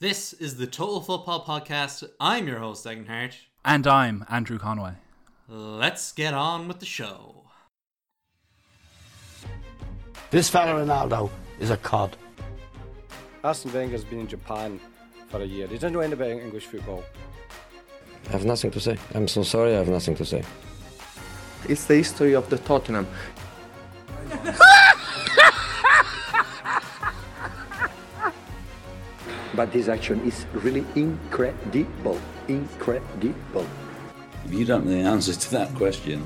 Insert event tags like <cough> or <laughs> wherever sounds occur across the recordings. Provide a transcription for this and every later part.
This is the Total Football Podcast. I'm your host, Egenhart. And I'm Andrew Conway. Let's get on with the show. This fella Ronaldo is a cod. Arsene Wenger's been in Japan for a year. He doesn't know anything about English football. I have nothing to say. I'm so sorry, I have nothing to say. It's the history of the Tottenham. <laughs> but this action is really incredible. Incredible. If you don't know the answer to that question,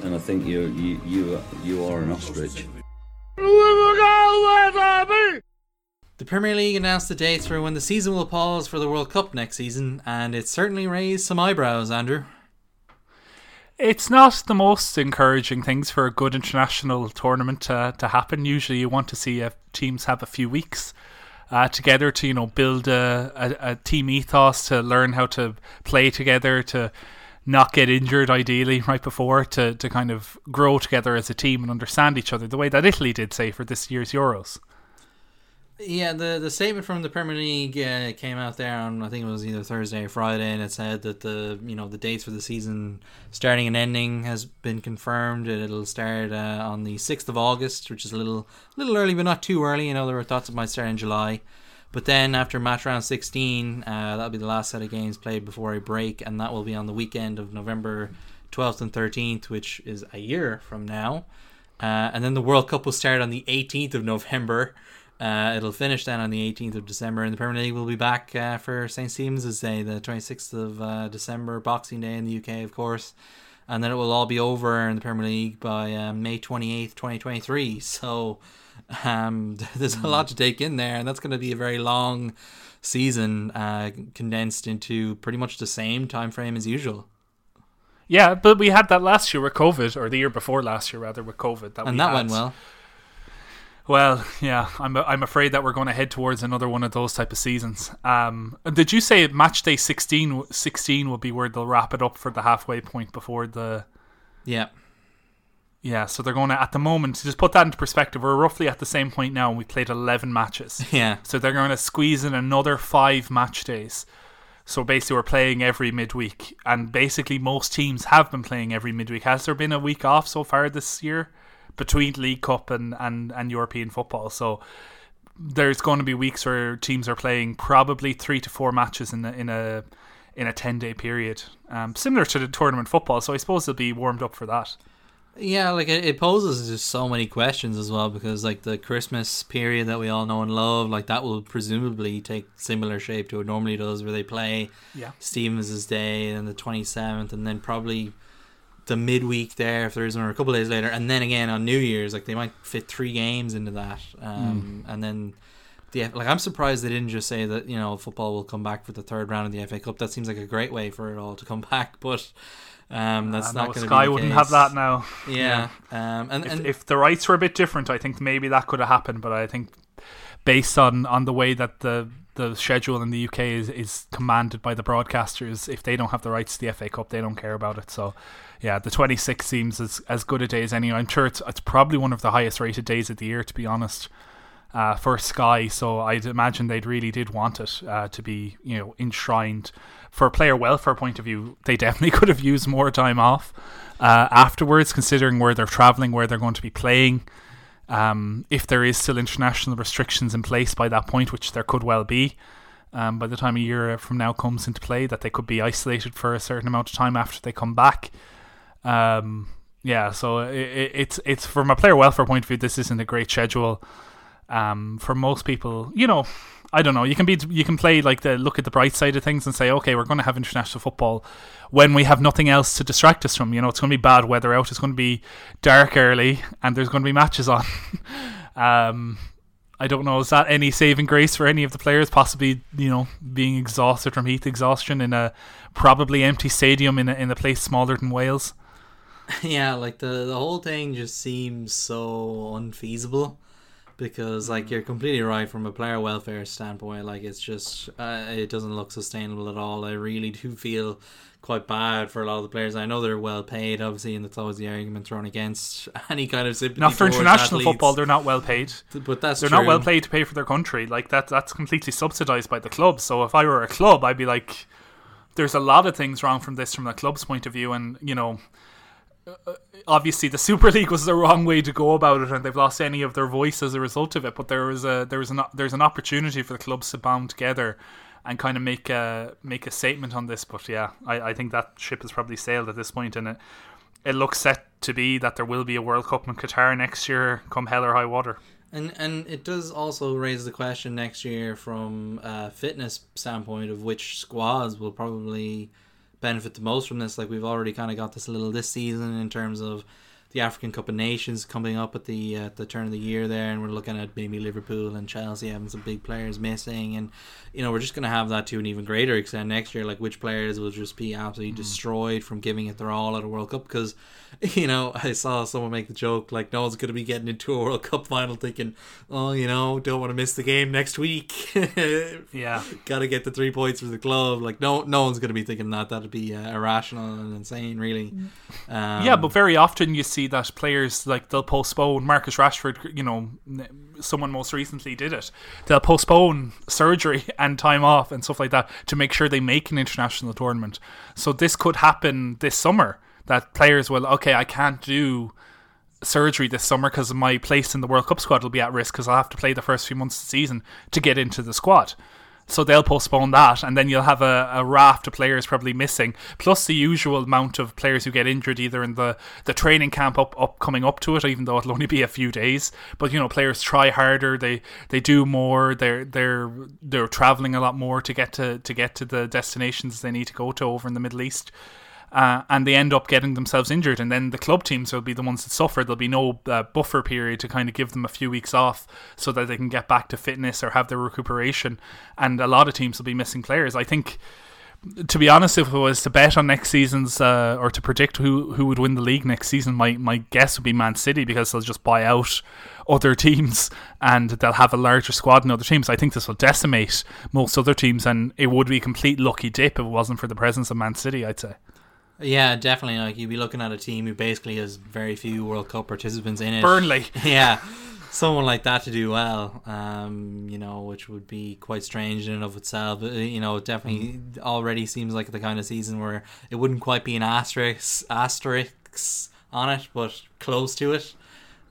then I think you you you you are an ostrich. The Premier League announced the dates for when the season will pause for the World Cup next season, and it certainly raised some eyebrows, Andrew. It's not the most encouraging things for a good international tournament to, to happen. Usually, you want to see teams have a few weeks uh, together to you know build a, a, a, team ethos, to learn how to play together, to not get injured, ideally right before, to to kind of grow together as a team and understand each other the way that Italy did, say, for this year's Euros. Yeah, the the statement from the Premier League uh, came out there on I think it was either Thursday or Friday, and it said that the you know the dates for the season starting and ending has been confirmed. It'll start uh, on the sixth of August, which is a little little early, but not too early. You know there were thoughts it might start in July, but then after match round sixteen, uh, that'll be the last set of games played before a break, and that will be on the weekend of November twelfth and thirteenth, which is a year from now. Uh, and then the World Cup will start on the eighteenth of November. Uh, it'll finish then on the 18th of December, and the Premier League will be back uh, for St. Stephen's Day, the 26th of uh, December, Boxing Day in the UK, of course. And then it will all be over in the Premier League by um, May 28th, 2023. <laughs> So um, <laughs> there's a lot to take in there, and that's going to be a very long season uh, condensed into pretty much the same time frame as usual. Yeah, but we had that last year with COVID, or the year before last year, rather, with COVID. That and that had. went well. Well, <laughs> yeah, I'm I'm afraid that we're going to head towards another one of those type of seasons. Um, did you say match day 16, 16 will be where they'll wrap it up for the halfway point before the? Yeah. Yeah, so they're going to at the moment to just put that into perspective. We're roughly at the same point now, and we played eleven matches. <laughs> Yeah. So they're going to squeeze in another five match days. So basically, we're playing every midweek, and basically most teams have been playing every midweek. Has there been a week off so far this year? Between League Cup and, and, and European football. So there's going to be weeks where teams are playing probably three to four matches in a, in a in a ten day period, um, similar to the tournament football. So I suppose they'll be warmed up for that. Yeah, like it, it poses just so many questions as well because like the Christmas period that we all know and love, like that will presumably take similar shape to it normally does, where they play yeah. Stephen's Day and the twenty seventh, and then probably the midweek there if there is one or a couple days later, and then again on New Year's, like they might fit three games into that, um, mm. and then the like I'm surprised they didn't just say that you know football will come back for the third round of the FA Cup. That seems like a great way for it all to come <laughs> back, but. Um, that's uh, not going to Sky be wouldn't have that now. Yeah, yeah. Um, and, if, and if the rights were a bit different, I think maybe that could have happened. But I think based on on the way that the the schedule in the UK is, is commanded by the broadcasters. If they don't have the rights to the FA Cup, they don't care about it. So yeah, the 26th seems as, as good a day as any. I'm sure it's, it's probably one of the highest rated days of the year, to be honest, uh, for Sky. So I'd imagine they'd really did want it uh, to be, you know, enshrined. For player welfare point of view, they <laughs> definitely could have used more time off uh, afterwards, considering where they're traveling, where they're going to be playing. Um, if there is still international restrictions in place by that point, which there could well be, um, by the time a year from now comes into play, that they could be isolated for a certain amount of time after they come back. Um, yeah, so it, it's it's from a player welfare point of view, this isn't a great schedule. Um, for most people, you know, I don't know. You can be you can play like the look at the bright side of things and say, okay, we're going to have international football when we have nothing else to distract us from. You know, it's going to be bad weather out. It's going to be dark early, and there's going to be matches on. <laughs> um, I don't know. Is that any saving grace for any of the players? Possibly, you know, being exhausted from heat exhaustion in a probably empty stadium in a, in a place smaller than Wales. <laughs> yeah, like the the whole thing just seems so unfeasible. Because like you're completely right from a player welfare standpoint. Like it's just uh, it doesn't look sustainable at all. I really do feel quite bad for a lot of the players. I know they're well paid, obviously, and that's always the argument thrown against <laughs> any kind of sympathy. Not for international athletes. football, they're not well paid. but that's They're true. not well paid to pay for their country. Like that, that's completely subsidized by the club. So if I were a club, I'd be like, there's a lot of things wrong from this from the club's point of view, and you know. Obviously, the Super League was the wrong way to go about it, and they've lost any of their voice as a result of it. But there was a there was an there's an opportunity for the clubs to bound together and kind of make a make a statement on this. But yeah, I, I think that ship has probably sailed at this point, and it it looks set to be that there will be a World Cup in Qatar next year, come hell or high water. And and it does also raise the question next year from a fitness standpoint of which squads will probably benefit the most from this. Like we've already kind of got this a little this season in terms of the African Cup of Nations coming up at the uh, the turn of the year there, and we're looking at maybe Liverpool and Chelsea having some big players missing, and you know we're just going to have that to an even greater extent next year. Like which players will just be absolutely destroyed from giving it their all at a World Cup because <laughs> you know I saw someone make the joke like no one's going to be getting into a World Cup final thinking oh you know don't want to miss the game next week. <laughs> Yeah. got to get the three points for the club. Like no, no one's going to be thinking that. That'd be uh, irrational and insane, really. Um, yeah, but very often you see that players like they'll postpone. Marcus Rashford, you know, someone most recently did it. They'll postpone surgery <laughs> and time off and stuff like that to make sure they make an international tournament. So this could happen this summer. That players will okay, I can't do surgery this summer because my place in the World Cup squad will be at risk because I'll have to play the first few months of the season to get into the squad. So they'll postpone that, and then you'll have a, a raft of players probably missing, plus the usual amount of players who get injured either in the, the training camp up, up coming up to it, even though it'll only be a few days. But you know, players try harder, they they do more, they're they're they're traveling a lot more to get to to get to the destinations they need to go to over in the Middle East uh, and they end up getting themselves injured, and then the club teams will be the ones that suffer. There'll be no uh, buffer period to kind of give them a few weeks off so that they can get back to fitness or have their recuperation. And a lot of teams will be missing players. I think, to be honest, if it was to bet on next season's uh, or to predict who who would win the league next season, my my guess would be Man City because they'll just buy out other <laughs> teams and they'll have a larger squad than other teams. I think this will decimate most other teams, and it would be a complete lucky dip if it wasn't for the presence of Man City. I'd say. Yeah, definitely. Like you'd be looking at a team who basically has very few World Cup participants in it. Burnley. <laughs> yeah, someone like that to do well, um, you know, which would be quite strange in and of itself. Uh, You know, it definitely already seems like the kind of season where it wouldn't quite be an asterisk asterisk on it, but close to it.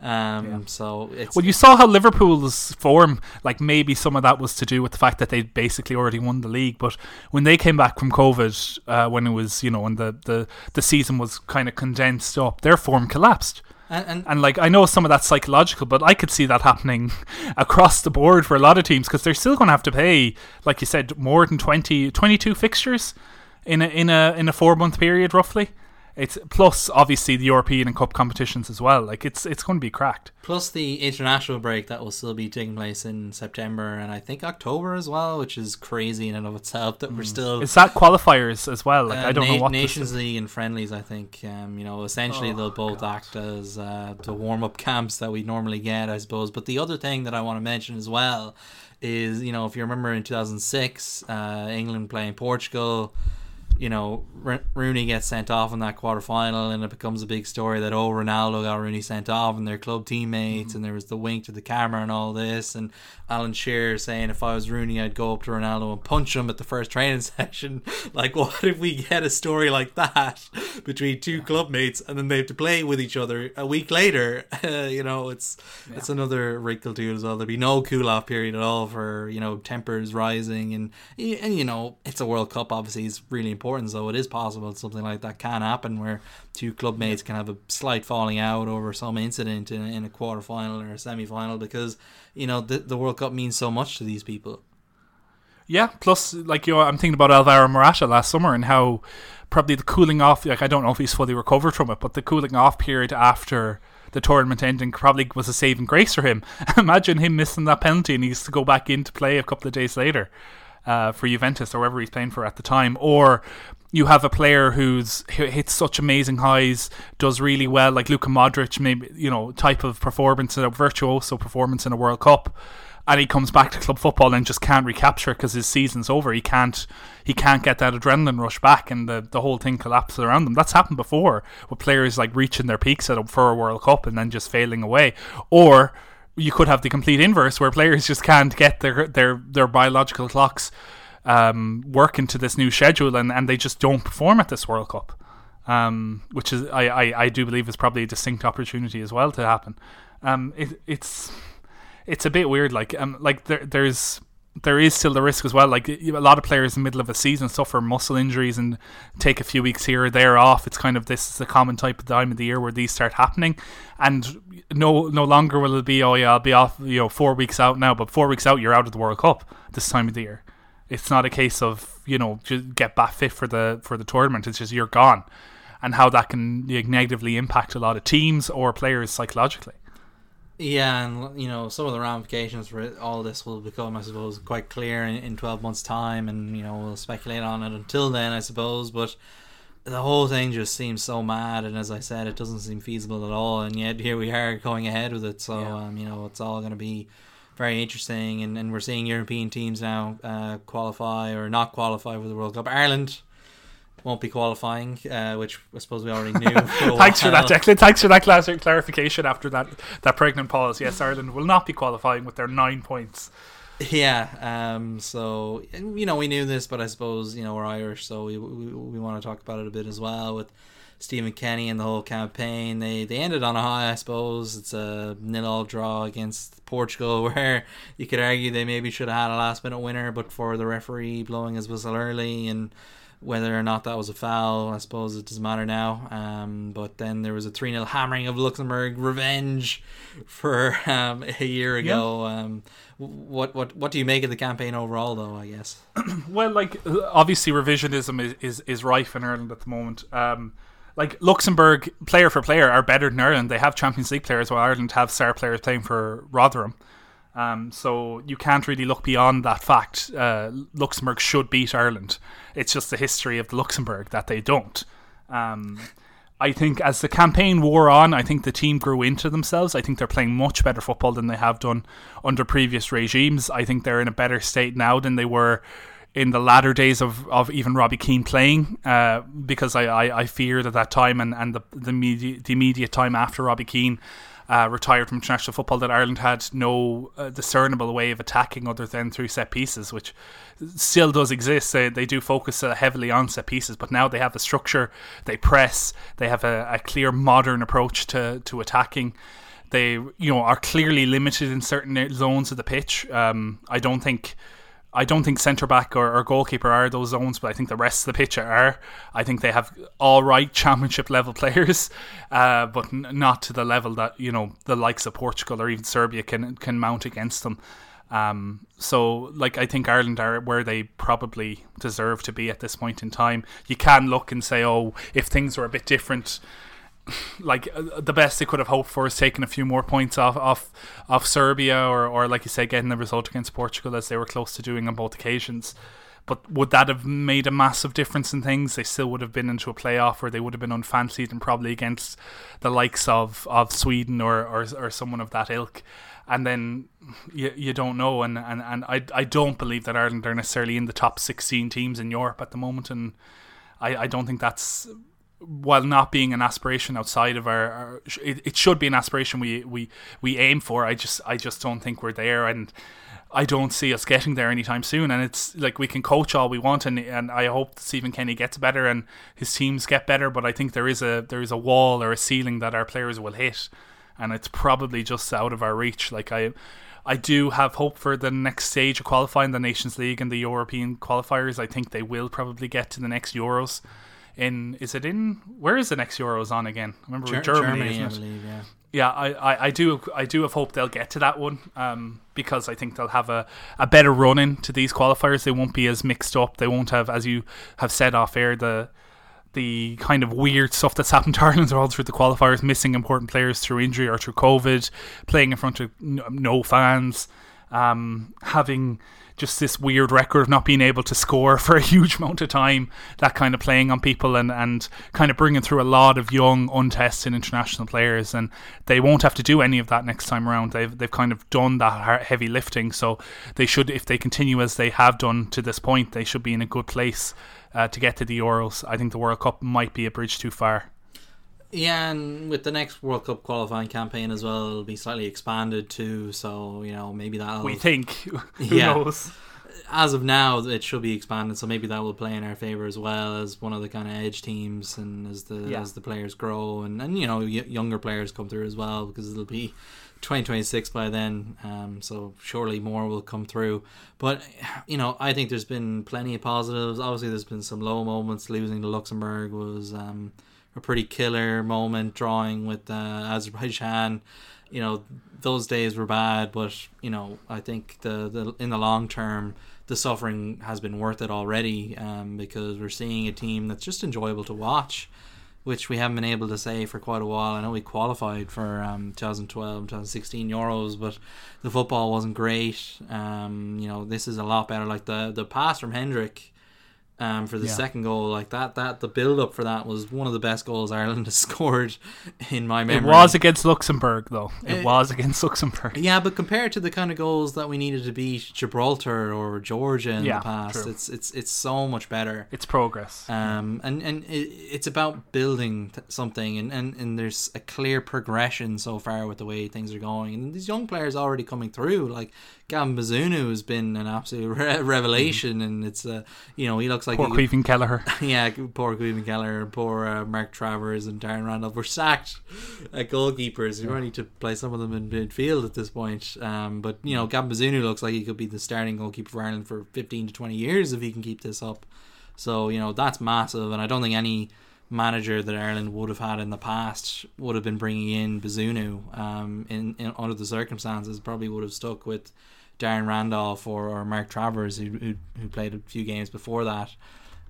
Um, so it's Well, you saw how Liverpool's form, like maybe some of that was to do with the fact that they basically already won the league. But when they came back from COVID, uh, when it was, you know, when the, the, the season was kind of condensed up, their form collapsed. and, and And like I know some of that's psychological, but I could see that happening <laughs> across the board for a lot of teams because they're still going to have to pay, like you said, more than 20, 22 fixtures in a in a in a four month period roughly. It's plus obviously the European and Cup competitions as well. Like it's it's going to be cracked. plus the international break that will still be taking place in September and I think October as well, which is crazy in and of itself that we're still Is that qualifiers as well? Like Uh, I don't Na- know what Nations. League and friendlies. I think um, you know essentially Oh, they'll both act as uh, the warm up camps that we normally get, I suppose. But the other thing that I want to mention as well is you know if you remember in 2006, uh, England playing Portugal. You know, Rooney gets sent off in that quarterfinal, and it becomes a big story that oh, Ronaldo got Rooney sent off, and their club teammates, mm-hmm. and there was the wink to the camera and all this, and Alan Shearer saying if I was Rooney, I'd go up to Ronaldo and punch him at the first training <laughs> session. Like, what if we get a story like that <laughs> between two club mates, and then they have to play with each other a week later? <laughs> you know, it's it's another wrinkle to it as well. There'd be no cool off period at all for you know tempers rising, and and you know it's a World Cup. Obviously, is really important, so it is possible something like that can happen where two club mates can have a slight falling out over some incident in, in a quarter final or a semi final because you know the the World Cup means so much to these people. Yeah. Plus, like you, know, I'm thinking about Alvaro Morata last summer and how probably the cooling off. Like I don't know if he's fully recovered from it, but the cooling off period after the tournament ending probably was a saving grace for him. <laughs> Imagine him missing that penalty and he used to go back in to play a couple of days later. Uh, for Juventus or wherever he's playing for at the time, or you have a player who's who hits such amazing highs, does really well, like Luka Modric, maybe you know type of performance, a virtuoso performance in a World Cup, and he comes back to club football and just can't recapture because his season's over. He can't he can't get that adrenaline rush back, and the the whole thing collapses around them. That's happened before with players like reaching their peaks at for a World Cup and then just failing away, or you could have the complete inverse where players just can't get their their their biological clocks um, work into this new schedule and, and they just don't perform at this World Cup. Um, which is I, I, I do believe is probably a distinct opportunity as well to happen. Um, it, it's it's a bit weird. Like um, like there there's there is still the risk as well. Like a lot of players in the middle of a season suffer muscle injuries and take a few weeks here or there off. It's kind of this is a common type of time of the year where these start happening, and no no longer will it be oh yeah I'll be off you know four weeks out now, but four weeks out you're out of the World Cup this time of the year. It's not a case of you know just get back fit for the for the tournament. It's just you're gone, and how that can negatively impact a lot of teams or players psychologically. Yeah, and you know some of the ramifications for it, all this will become, I suppose, quite clear in, in twelve months' time, and you know we'll speculate on it until then, I suppose. But the whole thing just seems so mad, and as I said, it doesn't seem feasible at all. And yet here we are <laughs> going ahead with it. So yeah. um, you know it's all going to be very interesting, and, and we're seeing European teams now uh, qualify or not qualify for the World Cup. Ireland won't be qualifying, uh, which I suppose we already <laughs> knew. For Thanks for that, Declan. Thanks for that clarification after that that pregnant pause. Yes, Ireland will not be qualifying with their nine points. Yeah, um, so you know we knew this, but I suppose you know we're Irish, so we we, we want to talk about it a bit as well with Stephen Kenny and the whole campaign. They they ended on a high, I suppose. It's a nil-all draw against Portugal, <laughs> where you could argue they maybe should have had a last-minute winner, but for the referee blowing his whistle early and whether or not that was a foul, I suppose it doesn't matter now. Um, but then there was a 3 0 hammering of Luxembourg revenge for um, <laughs> a year ago. Yeah. Um, what what what do you make of the campaign overall, though? I guess. <clears throat> well, like obviously revisionism is, is, is rife in Ireland at the moment. Um, like Luxembourg, player for player, are better than Ireland. They have Champions League players, while Ireland have star players playing for Rotherham. Um, so you can't really look beyond that fact. Uh, Luxembourg should beat Ireland. It's just the history of Luxembourg that they don't. Um, I think as the campaign wore on, I think the team grew into themselves. I think they're playing much better football than they have done under previous regimes. I think they're in a better state now than they were in the latter days of, of even Robbie Keane playing, uh, because I, I, I feared at that time and, and the, the, immediate, the immediate time after Robbie Keane uh, retired from international football that Ireland had no uh, discernible way of attacking other than through set pieces, which still does exist. They, they do focus uh, heavily on set pieces, but now they have a structure, they press, they have a, a clear modern approach to, to attacking they you know are clearly limited in certain zones of the pitch. Um, I don't think I don't think centre back or, or, goalkeeper are those zones, but I think the rest of the pitch are. I think they have all right <laughs> championship level players, uh, but n- not to the level that you know the likes of Portugal or even Serbia can can mount against them. Um, so, like, I think Ireland are where they probably deserve to be at this point in time. You can look and say, oh, if things were a bit different, <laughs> like uh, the best they could have hoped for is taking a few more points off off off Serbia or or like you say getting the result against Portugal as they were close to doing on both occasions. But would that have made a massive difference in things? They still would have been into a playoff where they would have been unfancied and probably against the likes of, of Sweden or, or or someone of that ilk. And then you you don't know and, and, and I I don't believe that Ireland are necessarily in the top sixteen teams in Europe at the moment and I, I don't think that's while not being an aspiration outside of our, our it, it, should be an aspiration we, we we aim for. I just I just don't think we're there, and I don't see us getting there anytime soon. And it's like we can coach all we want, and and I hope Stephen Kenny gets better and his teams get better. But I think there is a there is a wall or a ceiling that our players will hit, and it's probably just out of our reach. Like I. I do have hope for the next stage of qualifying the Nations League and the European qualifiers. I think they will probably get to the next Euros in is it in where is the next Euros on again? I remember Ger- Germany, Germany I believe, yeah. Yeah, I, I, I do I do have hope they'll get to that one um, because I think they'll have a, a better run in to these qualifiers. They won't be as mixed up. They won't have, as you have said off air, the the kind of weird stuff that's happened to <laughs> Ireland all through the qualifiers, missing important players through injury or through COVID, playing in front of no fans. um, having just this weird record of not being able to score <laughs> for a huge amount of time, that kind of playing on people and, and kind of bringing through a lot of young, untested international players. And they won't have to do any of that next time around. They've, they've kind of done that heavy lifting. So they should, if they continue as they have done to this point, they should be in a good place uh, to get to the Euros. I think the World Cup might be a bridge too far. Yeah, and with the next World Cup qualifying campaign as well, it'll be slightly expanded too. So you know maybe that we think. <laughs> Who <laughs> yeah. knows? As of now, it should be expanded, so maybe that will play in our favor as well as one of the kind of edge teams, and as the yeah. as the players grow, and and you know y- younger players come through as well because it'll be 2026 by then. Um, so surely more will come through. But you know, I think there's been plenty of positives. Obviously, there's been some low moments. Losing to Luxembourg was. Um, a pretty killer moment drawing with uh, Azerbaijan. You know, those days were bad, but you know, I think the, the in the long term, the suffering has been worth it already um, because we're seeing a team that's just enjoyable to watch, which we haven't been able to say for quite a while. I know we qualified for um, 2012, 2016 Euros, but the football wasn't great. Um, you know, this is a lot better. Like the the pass from Hendrick um, for the yeah. second goal. Like that, that the build up for that was one of the best goals Ireland <laughs> has scored in my memory. It was against Luxembourg, though. It, it was against Luxembourg. Yeah, but compared to the kind of goals that we needed to beat Gibraltar or Georgia in yeah, the past, true. it's it's it's so much better. It's progress. Um, and and it, it's about building something, and, and and there's a clear progression so far with the way things are going, and these young players already coming through, like Gavin Bazunu has been an absolute re- revelation, mm. and it's uh, you know he looks like poor Caoimhín Kelleher. <laughs> yeah, poor Caoimhín Kelleher, poor uh, Mark Travers and Darren Randolph were sacked at goalkeepers. You yeah. need to play some of them in midfield at this point. Um, but you know Gavin Bazunu looks like he could be the starting goalkeeper for Ireland for fifteen to twenty years if he can keep this up. So you know that's massive, and I don't think any manager that Ireland would have had in the past would have been bringing in Bazunu um, in, in under the circumstances probably would have stuck with Darren Randolph or, or Mark Travers who, who, who played a few games before that.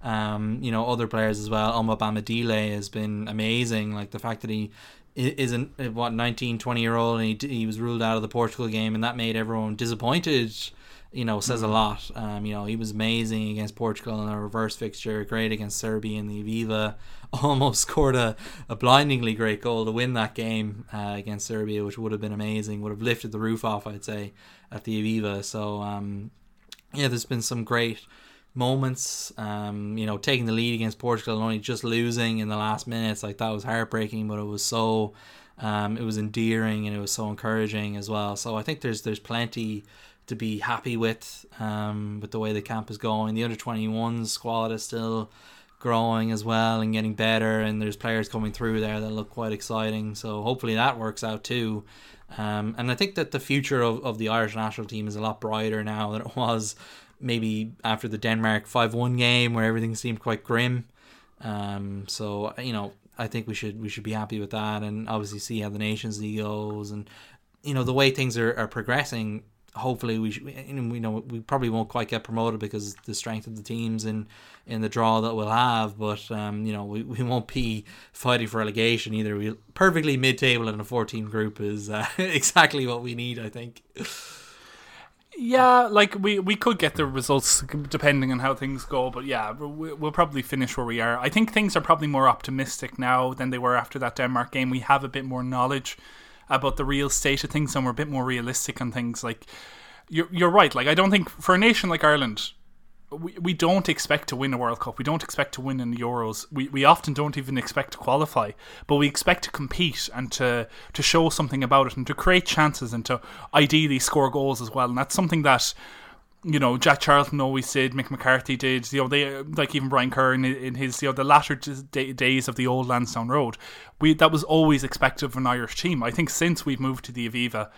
Um, you know other players as well. Omobamidele Dile has been amazing. Like the fact that he is not what 19 20 year old and he, he was ruled out of the Portugal game and that made everyone disappointed you know says a mm-hmm. lot um, you know he was amazing against Portugal in a reverse fixture great against Serbia in the Aviva <laughs> almost scored a, a blindingly great goal to win that game uh, against Serbia which would have been amazing would have lifted the roof off I'd say at the Aviva. So um, yeah there's been some great moments. Um, you know taking the lead against Portugal and only just losing in the last minutes like that was heartbreaking but it was so um, it was endearing and it was so encouraging as well. So I think there's there's plenty to be happy with um, with the way the camp is going. The under 21 squad is still growing as well and getting better, and there's players coming through there that look quite exciting. So hopefully that works out too. Um, and I think that the future of, of the Irish national team is a lot brighter now than it was maybe after the Denmark 5 1 game where everything seemed quite grim. Um, so, you know, I think we should we should be happy with that and obviously see how the Nations League goes and you know the way things are, are progressing hopefully we should, we know we probably won't quite get promoted because the strength of the teams in in the draw that we'll have but um, you know we, we won't be fighting for relegation either. We perfectly mid-table in a 14 group is uh, <laughs> exactly what we need i think. Yeah like we we could get the results depending on how things go but yeah we'll probably finish where we are. I think things are probably more optimistic now than they were after that denmark game. We have a bit more knowledge about the real state of things and we're a bit more realistic on things. Like you're you're right. Like I don't think for a nation like Ireland, we, we don't expect to win a World Cup. We don't expect to win in the Euros. We, we often don't even expect to qualify, but we expect to compete and to to show something about it and to create chances and to ideally score goals as well. And that's something that you know, Jack Charlton always did, Mick McCarthy did, you know, they like even Brian Kerr in, in his, you know, the latter days of the old Lansdowne Road, we that was always expected of an Irish team. I think since we've moved to the Aviva,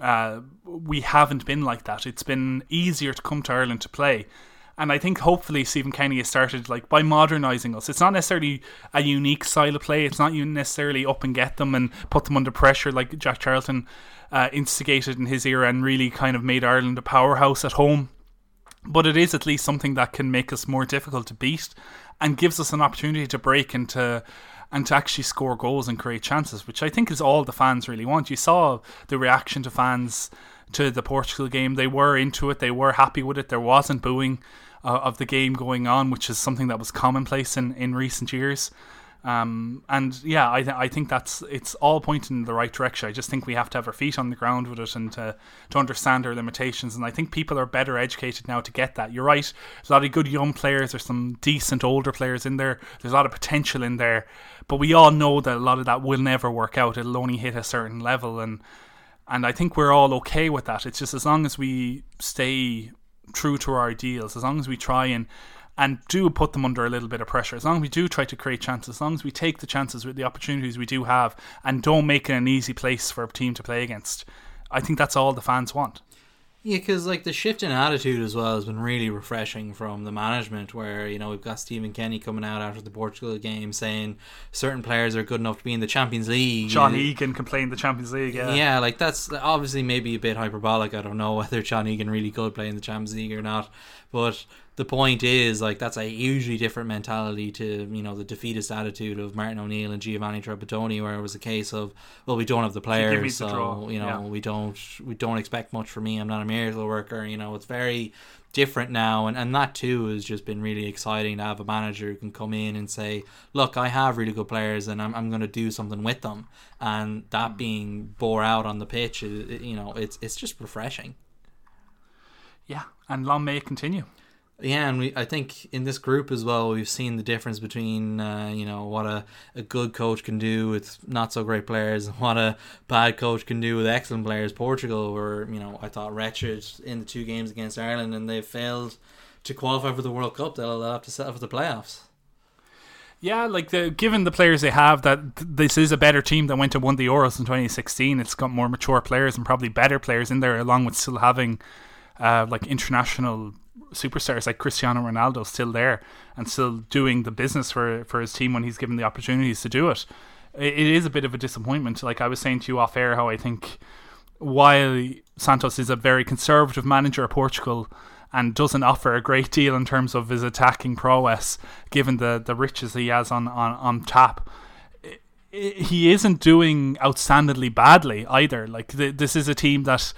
uh, we haven't been like that. It's been easier to come to Ireland to play. And I think hopefully Stephen Kenny has started like by modernising us. It's not necessarily a unique style of play. It's not necessarily up and get them and put them under pressure like Jack Charlton uh, instigated in his era and really kind of made Ireland a powerhouse at home. But it is at least something that can make us more difficult to beat and gives us an opportunity to break into and to actually score goals and create chances, which I think is all the fans really want. You saw the reaction to fans to the Portugal game. They were into it. They were happy with it. There wasn't booing uh, of the game going on, which is something that was commonplace in, in recent years. Um, and yeah, I, th- I think that's it's all pointing in the right direction. I just think we have to have our feet on the ground with it and to, to understand our limitations. And I think people are better educated now to get that. You're right. There's a lot of good young players. There's some decent older players in there. There's a lot of potential in there. But we all know that a lot of that will never work out. It'll only hit a certain level. And and I think we're all okay with that. It's just as long as we stay true to our ideals, as long as we try and and do put them under a little bit of pressure. As long as we do try to create chances, as long as we take the chances with the opportunities we do have and don't make it an easy place for a team to play against, I think that's all the fans want. Yeah, because like the shift in attitude as well has been really refreshing from the management. Where you know we've got Stephen Kenny coming out after the Portugal game saying certain players are good enough to be in the Champions League. John Egan complained the Champions League. Yeah, yeah, like that's obviously maybe a bit hyperbolic. I don't know <laughs> whether John Egan really could play in the Champions League or not, but the point is like that's a hugely different mentality to you know the defeatist attitude of Martin O'Neill and Giovanni Trapattoni, where it was a case of well we don't have the players, so, you know yeah. we don't we don't expect much from me. I'm not a miracle worker. You know it's very different now, and and that too has just been really exciting to have a manager who can come in and say, look, I have really good players, and I'm I'm going to do something with them, and that mm. being bore out on the pitch, you know it's it's just refreshing. Yeah, and long may it continue. Yeah, and we I think in this group as well, we've seen the difference between uh, you know what a, a good coach can do with not so great players and <laughs> what a bad coach can do with excellent players. Portugal were you know I thought wretched in the two games against Ireland, and they've failed to qualify for the World Cup. They'll, have to set up for the playoffs. Yeah, like the given the players they have, that this is a better team that went to won the Euros in 2016. It's got more mature players and probably better players in there, along with still having uh, like international superstars like Cristiano Ronaldo still there and still doing the business for for his team when he's given the opportunities to do it. It is a bit of a disappointment. Like I was saying to you off air, how I think while Santos is a very conservative manager of Portugal and doesn't offer a great deal in terms of his attacking prowess, given the the riches he has on on, on tap he isn't doing outstandingly badly either. Like th- this is a team that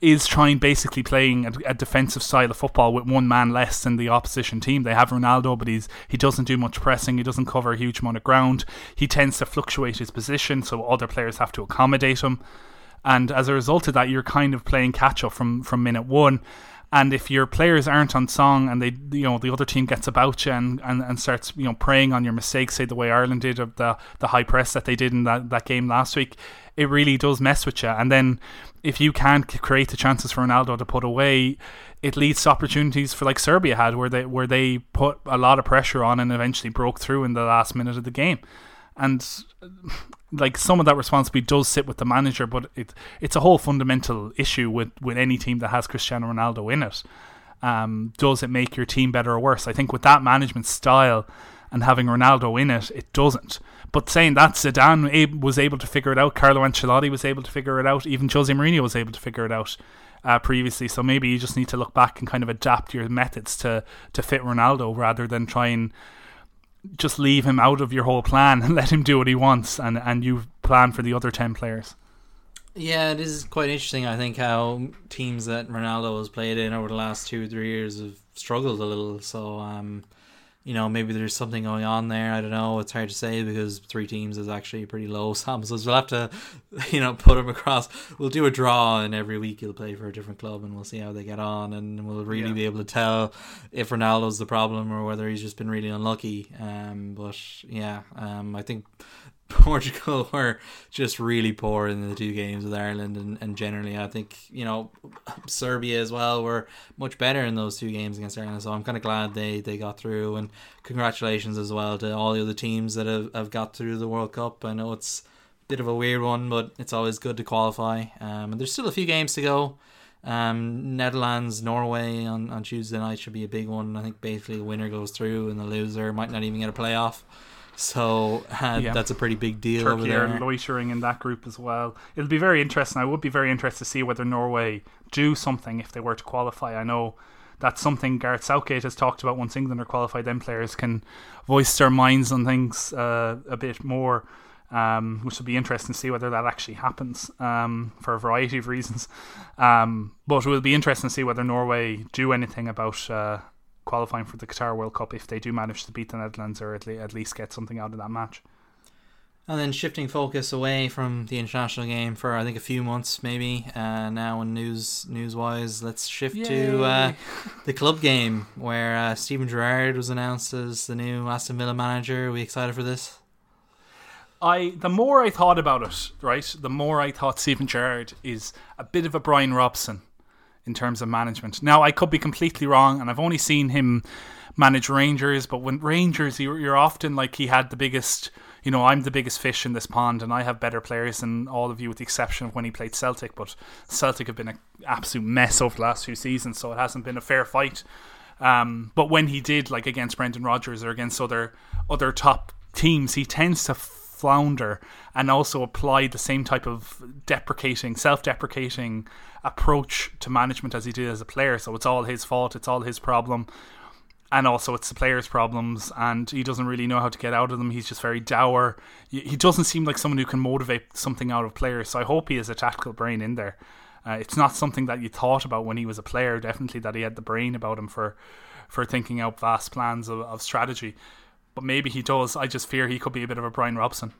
is trying basically playing a, a, defensive style of football with one man less than the opposition team. They have Ronaldo, but he's he doesn't do much pressing. He doesn't cover a huge amount of ground. He tends to fluctuate his position, so other players have to accommodate him. And as a result of that, you're kind of playing catch up from from minute one. And if your players aren't on song and they, you know, the other team gets about you and, and, and starts, you know, preying on your mistakes, say the way Ireland did of the, the high press that they did in that, that game last week, it really does mess with you. And then if you can't create the chances for Ronaldo to put away, it leads to opportunities for like Serbia had, where they where they put a lot of pressure on and eventually broke through in the last minute of the game. And like some of that responsibility does sit with the manager, but it it's a whole fundamental issue with with any team that has Cristiano Ronaldo in it. Um, does it make your team better or worse? I think with that management style and having Ronaldo in it, it doesn't. But saying that, Zidane was able to figure it out. Carlo Ancelotti was able to figure it out. Even Jose Mourinho was able to figure it out uh, previously. So maybe you just need to look back and kind of adapt your methods to to fit Ronaldo rather than try and just leave him out of your whole plan and <laughs> let him do what he wants and and you plan for the other ten players. Yeah, it is quite interesting. I think how teams that Ronaldo has played in over the last two or three years have struggled a little. So um, you know, maybe there's something going on there. I don't know. It's hard to say because three teams is actually a pretty low. <laughs> So we'll have to, you know, put them across. We'll do a draw, and every week he'll play for a different club, and we'll see how they get on, and we'll really yeah. be able to tell if Ronaldo's the problem or whether he's just been really unlucky. Um, but yeah, um, I think <laughs> Portugal were just really poor in the two games with Ireland, and, and generally, I think you know <laughs> Serbia as well were much better in those two games against Ireland. So I'm kind of glad they, they got through, and congratulations as well to all the other teams that have, have got through the World Cup. I know it's a bit of a weird one, but it's always good to qualify. Um, and there's still a few games to go. Um, Netherlands, Norway on, on Tuesday night should be a big one. I think basically the winner goes through, and the loser might not even get a playoff. So uh, yeah. that's a pretty big deal Turkey over there. are loitering in that group as well. It'll be very interesting. I would be very interested to see whether Norway do something if they were to qualify. I know that's something Gareth Southgate has talked about once England are qualified. Then players can voice their minds on things uh, a bit more. um, which will be interesting to see whether that actually happens um, for a variety of reasons. Um, but it will be interesting to see whether Norway do anything about uh, qualifying for the Qatar World Cup if they do manage to beat the Netherlands or at, le- at least get something out of that match. And then shifting focus away from the international game for I think a few months maybe. Uh, now in news news wise, let's shift to uh, <laughs> the club game where uh, Steven Gerrard was announced as the new Aston Villa manager. Are we excited for this? I the more I thought about it, right, the more I thought Steven Gerrard is a bit of a Brian Robson in terms of management. Now I could be completely wrong, and I've only seen him manage Rangers, but when Rangers, you're, often like he had the biggest. You know, I'm the biggest fish in this pond, and I have better players than all of you, with the exception of when he played Celtic. But Celtic have been an absolute mess over the last few seasons, so it hasn't been a fair fight. Um, but when he did, like against Brendan Rodgers or against other other top teams, he tends to flounder and also apply the same type of deprecating, self-deprecating approach to management as he did as a player. So it's all his fault, it's all his problem, and also it's the players' problems, and he doesn't really know how to get out of them. He's just very dour. He he doesn't seem like someone who can motivate something out of players. So I hope he has a tactical brain in there. Uh, it's not something that you thought about when he was a player. Definitely that he had the brain about him for for thinking out vast plans of, of strategy. But maybe he does. I just fear he could be a bit of a Brian Robson.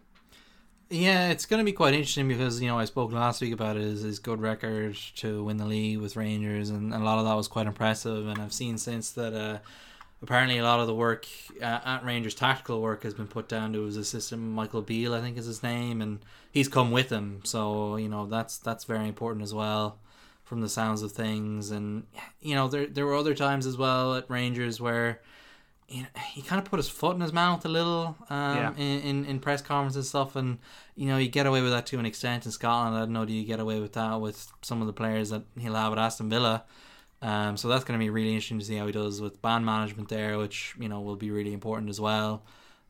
Yeah, it's going to be quite interesting because you know I spoke last week about his, his good record to win the league with Rangers, and a lot of that was quite impressive. And I've seen since that uh, apparently a lot of the work uh, at Rangers tactical work has been put down to his assistant Michael Beale, I think is his name, and he's come with him. So you know that's that's very important as well, from the sounds of things. And you know there there were other times as well at Rangers where you know, he kind of put his foot in his mouth a little um, Yeah. in, in, in press conferences and stuff. And, you know, you get away with that to an extent in Scotland. I don't know, do you get away with that with some of the players that he'll have at Aston Villa? Um, so that's going to be really interesting to see how he does with band management there, which, you know, will be really important as well.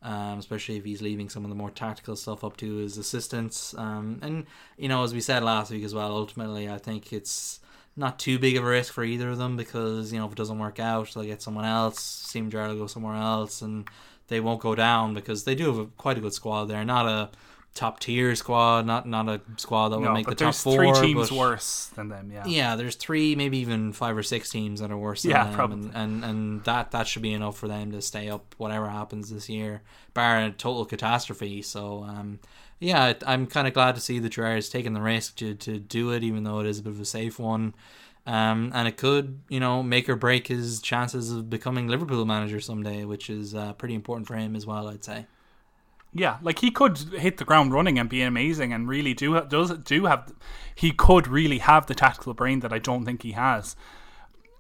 Um, especially if he's leaving some of the more tactical stuff up to his assistants. Um, and, you know, as we said last week as well, ultimately, I think it's not too big of a risk for either of them because you know if it doesn't work out they'll get someone else Steven Gerrard will go somewhere else and they won't go down because they do have a, quite a good squad there not a top tier squad not not a squad that will No, make the but top there's four three teams but- worse than them. Yeah. yeah there's three maybe even five or six teams that are worse than Yeah, them probably. and, and and that that should be enough for them to stay up whatever happens this year bar a total catastrophe so um yeah I'm kind of glad to see the Gerrard's taking the risk to, to do it even though it is a bit of a safe one um, and it could, you know, make or break his chances of becoming Liverpool manager someday, which is uh, pretty important for him as well, I'd say. Yeah, like he could hit the ground running and be amazing, and really do does do have. He could really have the tactical brain that I don't think he has.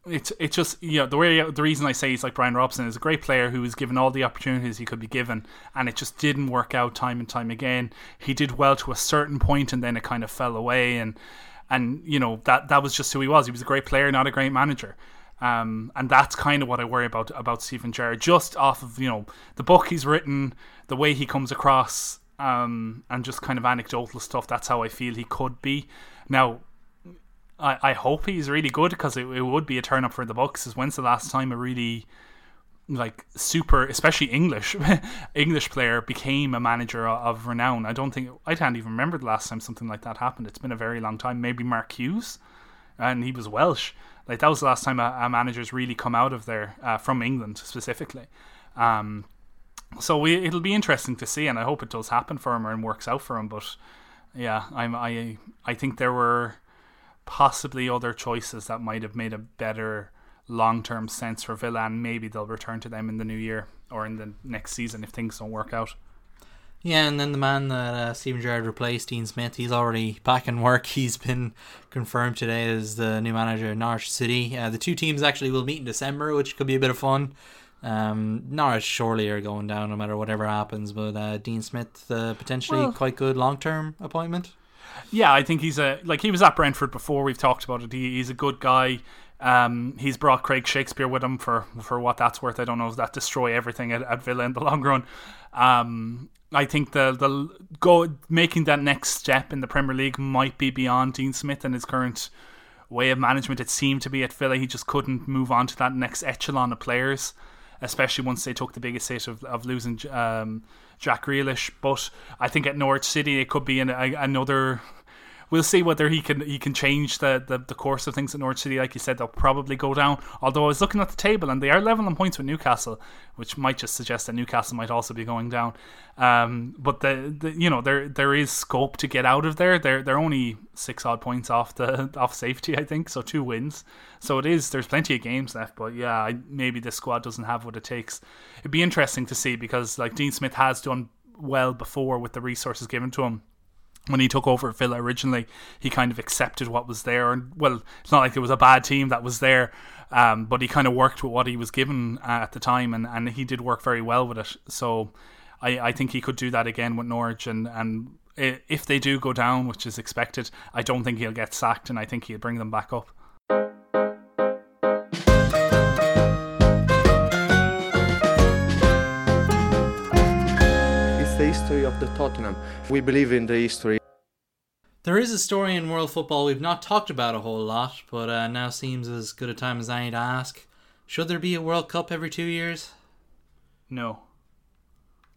It's it's just you know the way the reason I say he's like Brian Robson is a great player who was given all the opportunities he could be given, and it just didn't work out time and time again. He did well to a certain point, and then it kind of fell away, and and you know that that was just who he was. He was a great player, not a great manager. Um, and that's kind of what I worry about about Steven Gerrard, just off of you know the book he's written, the way he comes across, um, and just kind of anecdotal stuff. That's how I feel he could be. Now, I, I hope he's really good because it, it would be a turn up for the books. Is when's the last time a really like super, especially English <laughs> English player became a manager of, renown? I don't think I can't even remember the last time something like that happened. It's been a very long time. Maybe Mark Hughes, and he was Welsh. Like that was the last time a, a manager's really come out of there uh, from England specifically. Um, so we, it'll be interesting to see, and I hope it does happen for him and works out for him. But yeah, I'm I I think there were possibly other choices that might have made a better long term sense for Villa, and maybe they'll return to them in the new year or in the next season if things don't work out. Yeah, and then the man that uh, Steven Gerrard replaced, Dean Smith, he's already back in work. <laughs> He's been confirmed today as the new manager of Norwich City. Uh, the two teams actually will meet in December, which could be a bit of fun. Um, Norwich surely are going down no matter whatever happens, but uh, Dean Smith, uh, potentially Well- quite good long term appointment. Yeah, I think he's a like he was at Brentford before. We've talked about it. He, he's a good guy. Um, he's brought Craig Shakespeare with him for for what that's worth. I don't know if that destroy everything at, at Villa in the <laughs> long run. Um, I think the the go making that next step in the Premier League might be beyond Dean Smith and his current way of management. It seemed to be at Villa. He just couldn't move on to that next echelon of players. Especially once they took the biggest hit of, of losing um, Jack Grealish. But I think at Norwich City it could be an, a, another we'll see whether he can he can change the, the, the course of things at Norwich City. Like you said, they'll probably go down. Although I was looking at the table and they are level on points with Newcastle, which might just suggest that Newcastle might also be going down. Um, but the, the you know there there is scope to get out of there. They're they're only six odd points off the <laughs> off safety, I think. So two wins. So it is. There's plenty of games left, but yeah, maybe this squad doesn't have what it takes. It'd be interesting to see because like Dean Smith has done well before with the resources given to him when he took over at Villa originally, he kind of accepted what was there. And well, it's not like it was a bad team that was there, um, but he kind of worked with what he was given uh, at the time, and, and he did work very well with it. So I, I think he could do that again with Norwich. And, and if they do go down, which is expected, I don't think he'll get sacked, and I think he'll bring them back up. History of the Tottenham. We believe in the history. There is a story in world football we've not talked about a whole lot, but uh, now seems as good a time as any to ask. Should there be a World Cup every two years? No.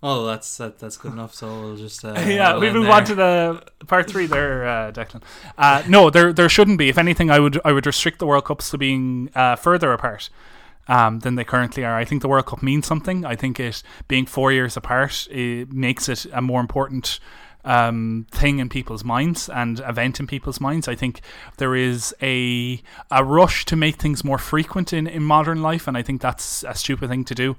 Oh, that's that, that's good enough. So we'll just uh, <laughs> yeah, we'll we move there. on to the part three there, uh, Declan. Uh, no, there there shouldn't be. If anything, I would I would restrict the World Cups to being uh, further apart um, than they currently are. I think the World Cup means something. I think it being four years apart it makes it a more important um, thing in people's minds and event in people's minds. I think there is a a rush to make things more frequent in, in modern life, and I think that's a stupid thing to do.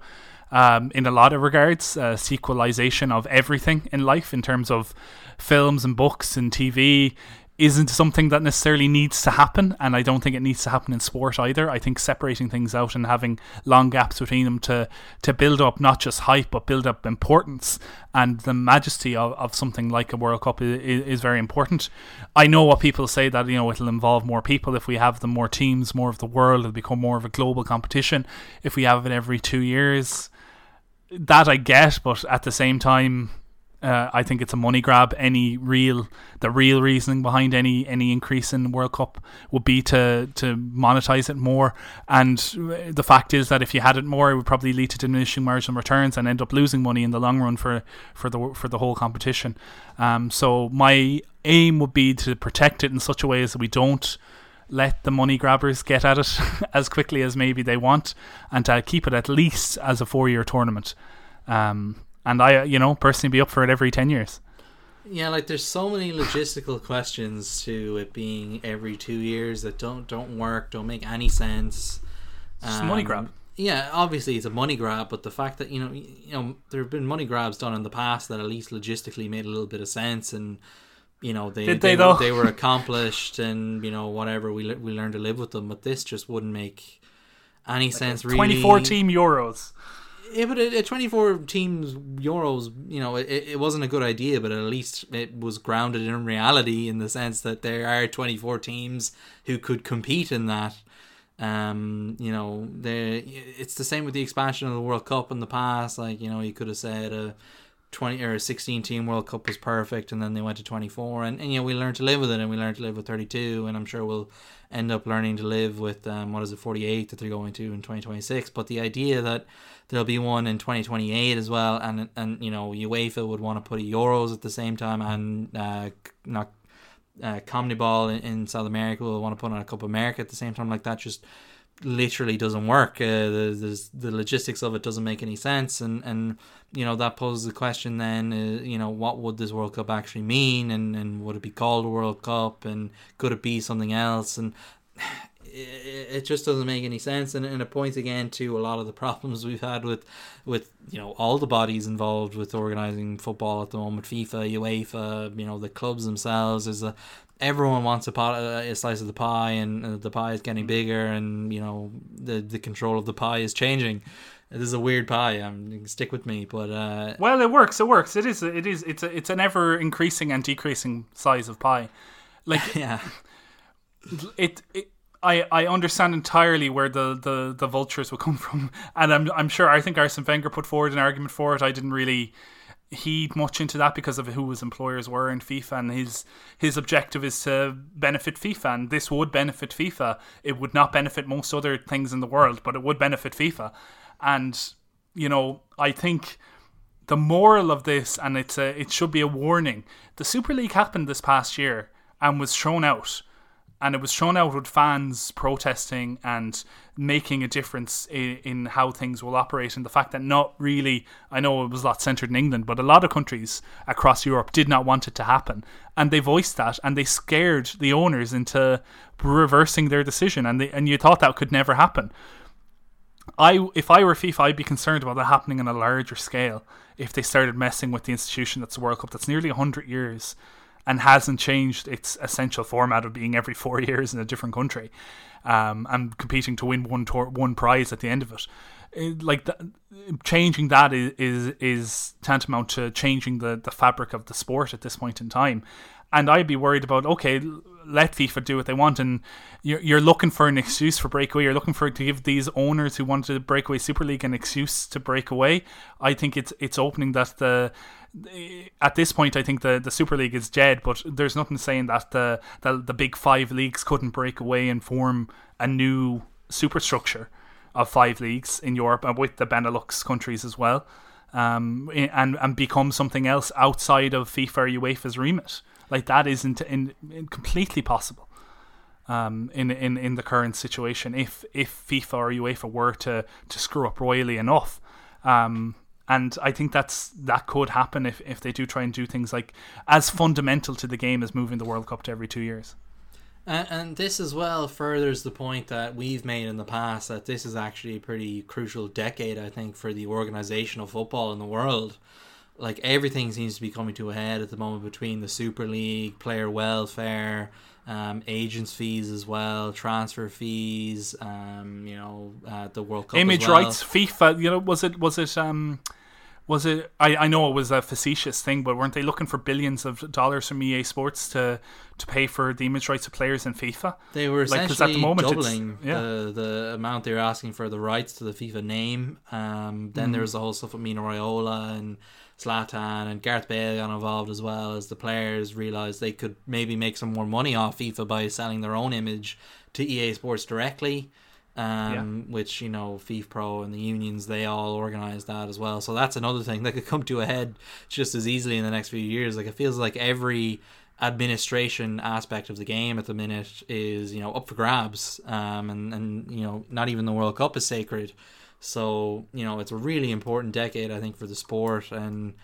Um, in a lot of regards, uh, sequelization of everything in life in terms of films and books and TV isn't something that necessarily needs to happen, and I don't think it needs to happen in sport either. I think separating things out and having long gaps between them to to build up not just hype but build up importance and the majesty of, of something like a World Cup is, is very important. I know what people say that you know it'll involve more people if we have the more teams, more of the world, it'll become more of a global competition. If we have it every two years, that I get, but at the same time. Uh, I think it's a money grab. Any real, the real reasoning behind any any increase in World Cup would be to to monetize it more. And the fact is that if you had it more, it would probably lead to diminishing marginal returns and end up losing money in the long run for for the for the whole competition. Um, so my aim would be to protect it in such a way as that we don't let the money grabbers get at it <laughs> as quickly as maybe they want, and to keep it at least as a four year tournament. Um, and I, you know, personally be up for it every 10 years. Yeah, like there's so many logistical questions to it being every two years that don't don't work, don't make any sense. It's just money Um, grab. Yeah, obviously it's a money grab, but the fact that you know, you know, there have been money grabs done in the past that at least logistically made a little bit of sense, and you know, they Did they, were, they were accomplished, and you know, whatever we we learned to live with them. But this just wouldn't make any sense. Really, 24 team Euros. Yeah, but a, a 24 teams Euros, you know, it, it wasn't a good idea, but at least it was grounded in reality in the sense that there are 24 teams who could compete in that. Um, you know, it's the same with the expansion of the World Cup in the past. Like, you know, you could have said a 20 or a 16 team World Cup was perfect, and then they went to 24, and, and you know, we learned to live with it, and we learned to live with 32, and I'm sure we'll end up learning to live with um, what is it 48 that they're going to in 2026 but the idea that there'll be one in 2028 as well and and you know UEFA would want to put a Euros at the same time and uh, not uh, Ball in, in South America will want to put on a Cup of America at the same time like that just literally doesn't work. Uh, the, the logistics of it doesn't make any sense. And and you know that poses the question then uh, you know what would this World Cup actually mean? And and would it be called a World Cup? And could it be something else? And it, it just doesn't make any sense and, and it points again to a lot of the problems we've had with with you know all the bodies involved with organizing football at the moment FIFA UEFA you know the clubs themselves is a everyone wants a pot a slice of the pie and uh, the pie is getting bigger and you know the the control of the pie is changing this is a weird pie um stick with me but uh Well, it works. It works. It is. It is. It's a, it's an ever increasing and decreasing size of pie. Like <laughs> yeah it, it I, I understand entirely where the, the, the vultures will come from, <laughs> and I'm I'm sure I think Arsene Wenger put forward an argument for it. I didn't really heed much into that because of who his employers were in FIFA, and his his objective is to benefit FIFA, and this would benefit FIFA. It would not benefit most other things in the world, but it would benefit FIFA, and you know I think the moral of this, and it's a it should be a warning. The Super League happened this past year and was thrown out and it was shown out with fans protesting and making a difference in, in, how things will operate. And the fact that not really I know it was a lot centered in England but a lot of countries across Europe did not want it to happen. And they voiced that and they scared the owners into reversing their decision. And they, and you thought that could never happen. I if I were FIFA I'd be concerned about that happening on a larger scale if they started messing with the institution that's the World Cup. That's nearly 100 years and hasn't changed its essential format of being every four years in a different country um, and competing to win one one prize at the end of it. it like the, changing that is, is is tantamount to changing the the fabric of the sport at this point in time. And I'd be worried about okay, let FIFA do what they want, and you're you're looking for an excuse for breakaway. You're looking for to give these owners who wanted to break away Super League an excuse to break away. I think it's it's opening that the at this point, I think the, the Super League is dead, but there's nothing saying that the, the the big five leagues couldn't break away and form a new superstructure of five leagues in Europe and with the Benelux countries as well, um, and and become something else outside of FIFA or UEFA's remit. Like that isn't in, in completely possible. Um, in in in the current situation, if if FIFA or UEFA were to to screw up royally enough, um, and I think that's that could happen if, if they do try and do things like as fundamental to the game as moving the World Cup to every two years. And, and this as well furthers the point that we've made in the past that this is actually a pretty crucial decade, I think, for the organisation of football in the world. Like everything seems to be coming to a head at the moment between the Super League, player welfare, um, agents fees as well, transfer fees, um, you know, uh, the World Cup, image well. rights, FIFA. You know, was it was it um, was it? I, I know it was a facetious thing, but weren't they looking for billions of dollars from EA Sports to to pay for the image rights of players in FIFA? They were essentially like, at the moment doubling yeah. the the amount they were asking for the rights to the FIFA name. Um, then mm. there was the whole stuff with Mino Raiola and Zlatan and Gareth Bale got involved as well as the players realized they could maybe make some more money off FIFA by selling their own image to EA Sports directly. Um, yeah. which you know, FIFPro and the unions they all organize that as well. So that's another thing that could come to a head just as easily in the next few years. Like it feels like every administration aspect of the game at the minute is you know up for grabs, um, and and you know not even the World Cup is sacred. So you know it's a really important decade, I think, for the sport, and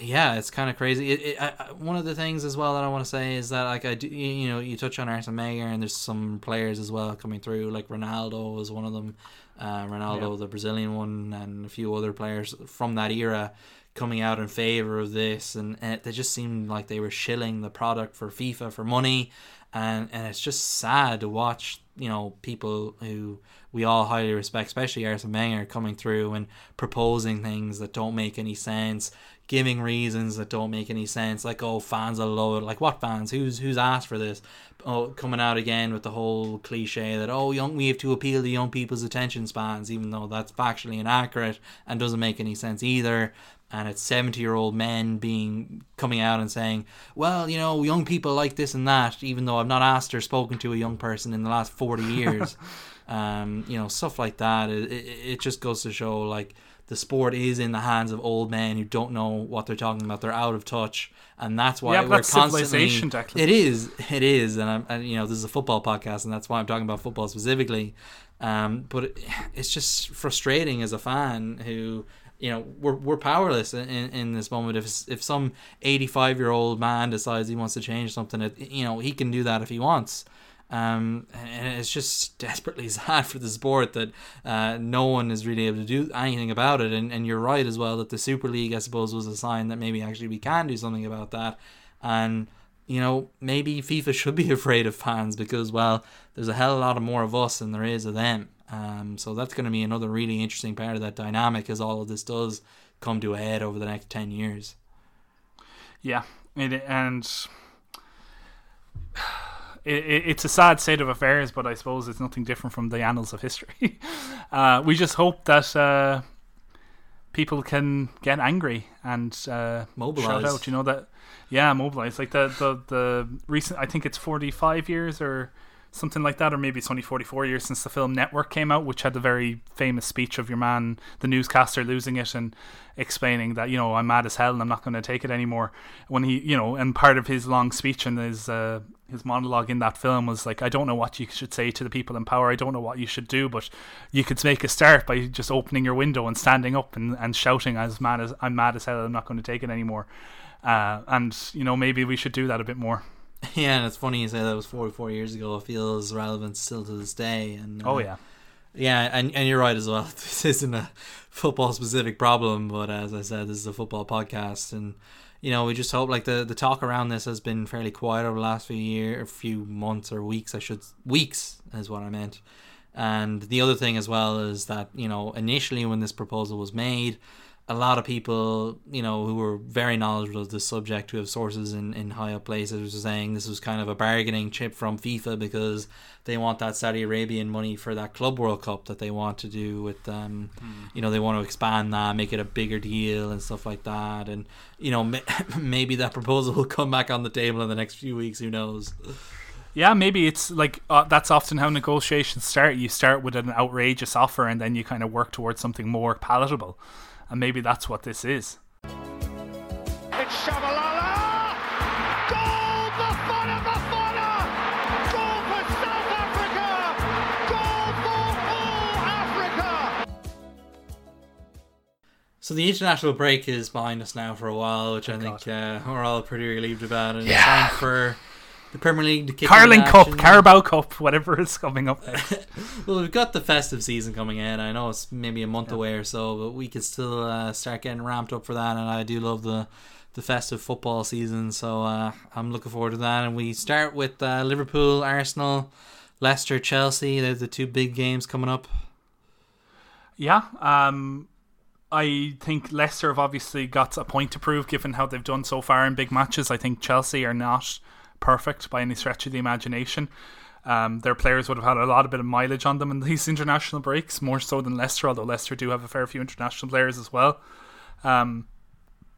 yeah, it's kind of crazy. It, it, I, one of the things as well that I want to say is that like I do, you know, you touch on Arsene Wenger, and there's some players as well coming through, like Ronaldo was one of them, uh, Ronaldo, yeah. the Brazilian one, and a few other players from that era coming out in favor of this, and, and they just seemed like they were shilling the product for FIFA for money, and and it's just sad to watch you know people who we all highly respect, especially Arsene Wenger, coming through and proposing things that don't make any sense, giving reasons that don't make any sense. Like, oh, fans will love it. Like, what fans? Who's who's asked for this? Oh, coming out again with the whole cliche that oh, young we have to appeal to young people's attention spans, even though that's factually inaccurate and doesn't make any sense either. And it's 70 year old men being coming out and saying well you know young people like this and that even though i've not asked or spoken to a young person in the last 40 years. <laughs> Um, you know stuff like that. It, it, it, just goes to show like the sport is in the hands of old men who don't know what they're talking about they're out of touch and that's why yeah, we're that's constantly Declan. it is it is and i'm and, you know this is a football podcast and that's why i'm talking about football specifically um, but it, it's just frustrating as a fan who you know we're we're powerless in, in this moment. If if some eighty five year old man decides he wants to change something, it, you know he can do that if he wants. Um, and it's just desperately <laughs> sad for the sport that uh, no one is really able to do anything about it. And, and you're right as well that the Super League, I suppose, was a sign that maybe actually we can do something about that. And you know, maybe FIFA should <laughs> be afraid of fans because, well, there's a hell of a lot of more of us than there is of them. Um, so that's going to be another really interesting part of that dynamic as all of this does come to a head over the next 10 years. Yeah, it, and it, it's a sad state of affairs, but I suppose it's nothing different from the annals of history. <laughs> uh, we just hope that uh, people can get angry and uh, Mobilise. shout out. You know that, yeah, mobilize. Like the the the recent, I think it's forty five years or something like that, or maybe it's only forty four years since the film Network came out, which had the very famous speech of your man, the newscaster, losing it and explaining that you know I'm mad as hell and I'm not going to take it anymore. When he, you know, and part of his long speech and his uh, his monologue in that film was like, I don't know what you should say to the people in power. I don't know what you should do, but you could make a start by just opening your window and standing up and, and shouting as mad as I'm mad as hell. I'm not going to take it anymore. Uh, and you know maybe we should do that a bit more. <laughs> Yeah, and it's funny you say that was 44 years ago. It feels relevant still to this day. And uh, Oh yeah. Yeah, and, and you're right as well. <laughs> This isn't a football specific problem, but as I said, this is a football podcast, and you know we just hope like the the talk around this has been fairly quiet over the last few year, a few months or weeks. I should weeks is what I meant. And the other thing as well is that you know initially when this proposal was made, a lot of people you know who were very knowledgeable of this subject, who have sources in in high up places, were saying this was kind of a bargaining chip from FIFA because they want that Saudi Arabian money for that Club World Cup that they want to do with um you know they want to expand that make it a bigger deal and stuff like that. And you know <laughs> maybe that proposal will come back on the table in the next few weeks. Who knows? Yeah, maybe it's like uh, that's often how negotiations start. You start with an outrageous offer and then you kind of work towards something more palatable. And maybe that's what this is. It's Tshabalala! Goal! Bafana Bafana! Goal for South Africa! Goal for all Africa! so the international break is behind us now for a while which I think uh, we're all pretty relieved about and it's time for the Premier League kick Carling Cup. Carabao Cup, whatever <laughs> is coming up. <laughs> Well, we've got the festive season coming in. I know it's maybe a month away or so, but we could still uh, start getting ramped up for that. And I do love the the festive football season, so uh, I'm looking forward to that. And we start with uh, Liverpool, Arsenal, Leicester, Chelsea. They're the two big games coming up. Yeah, um, I think Leicester have obviously got a point to prove given how they've done so far in big matches. I think Chelsea are not perfect by any stretch of the imagination. Um, their players would have had a lot of bit of mileage on them in <laughs> these international breaks, more so than Leicester, although Leicester do have a fair few international players as well. Um,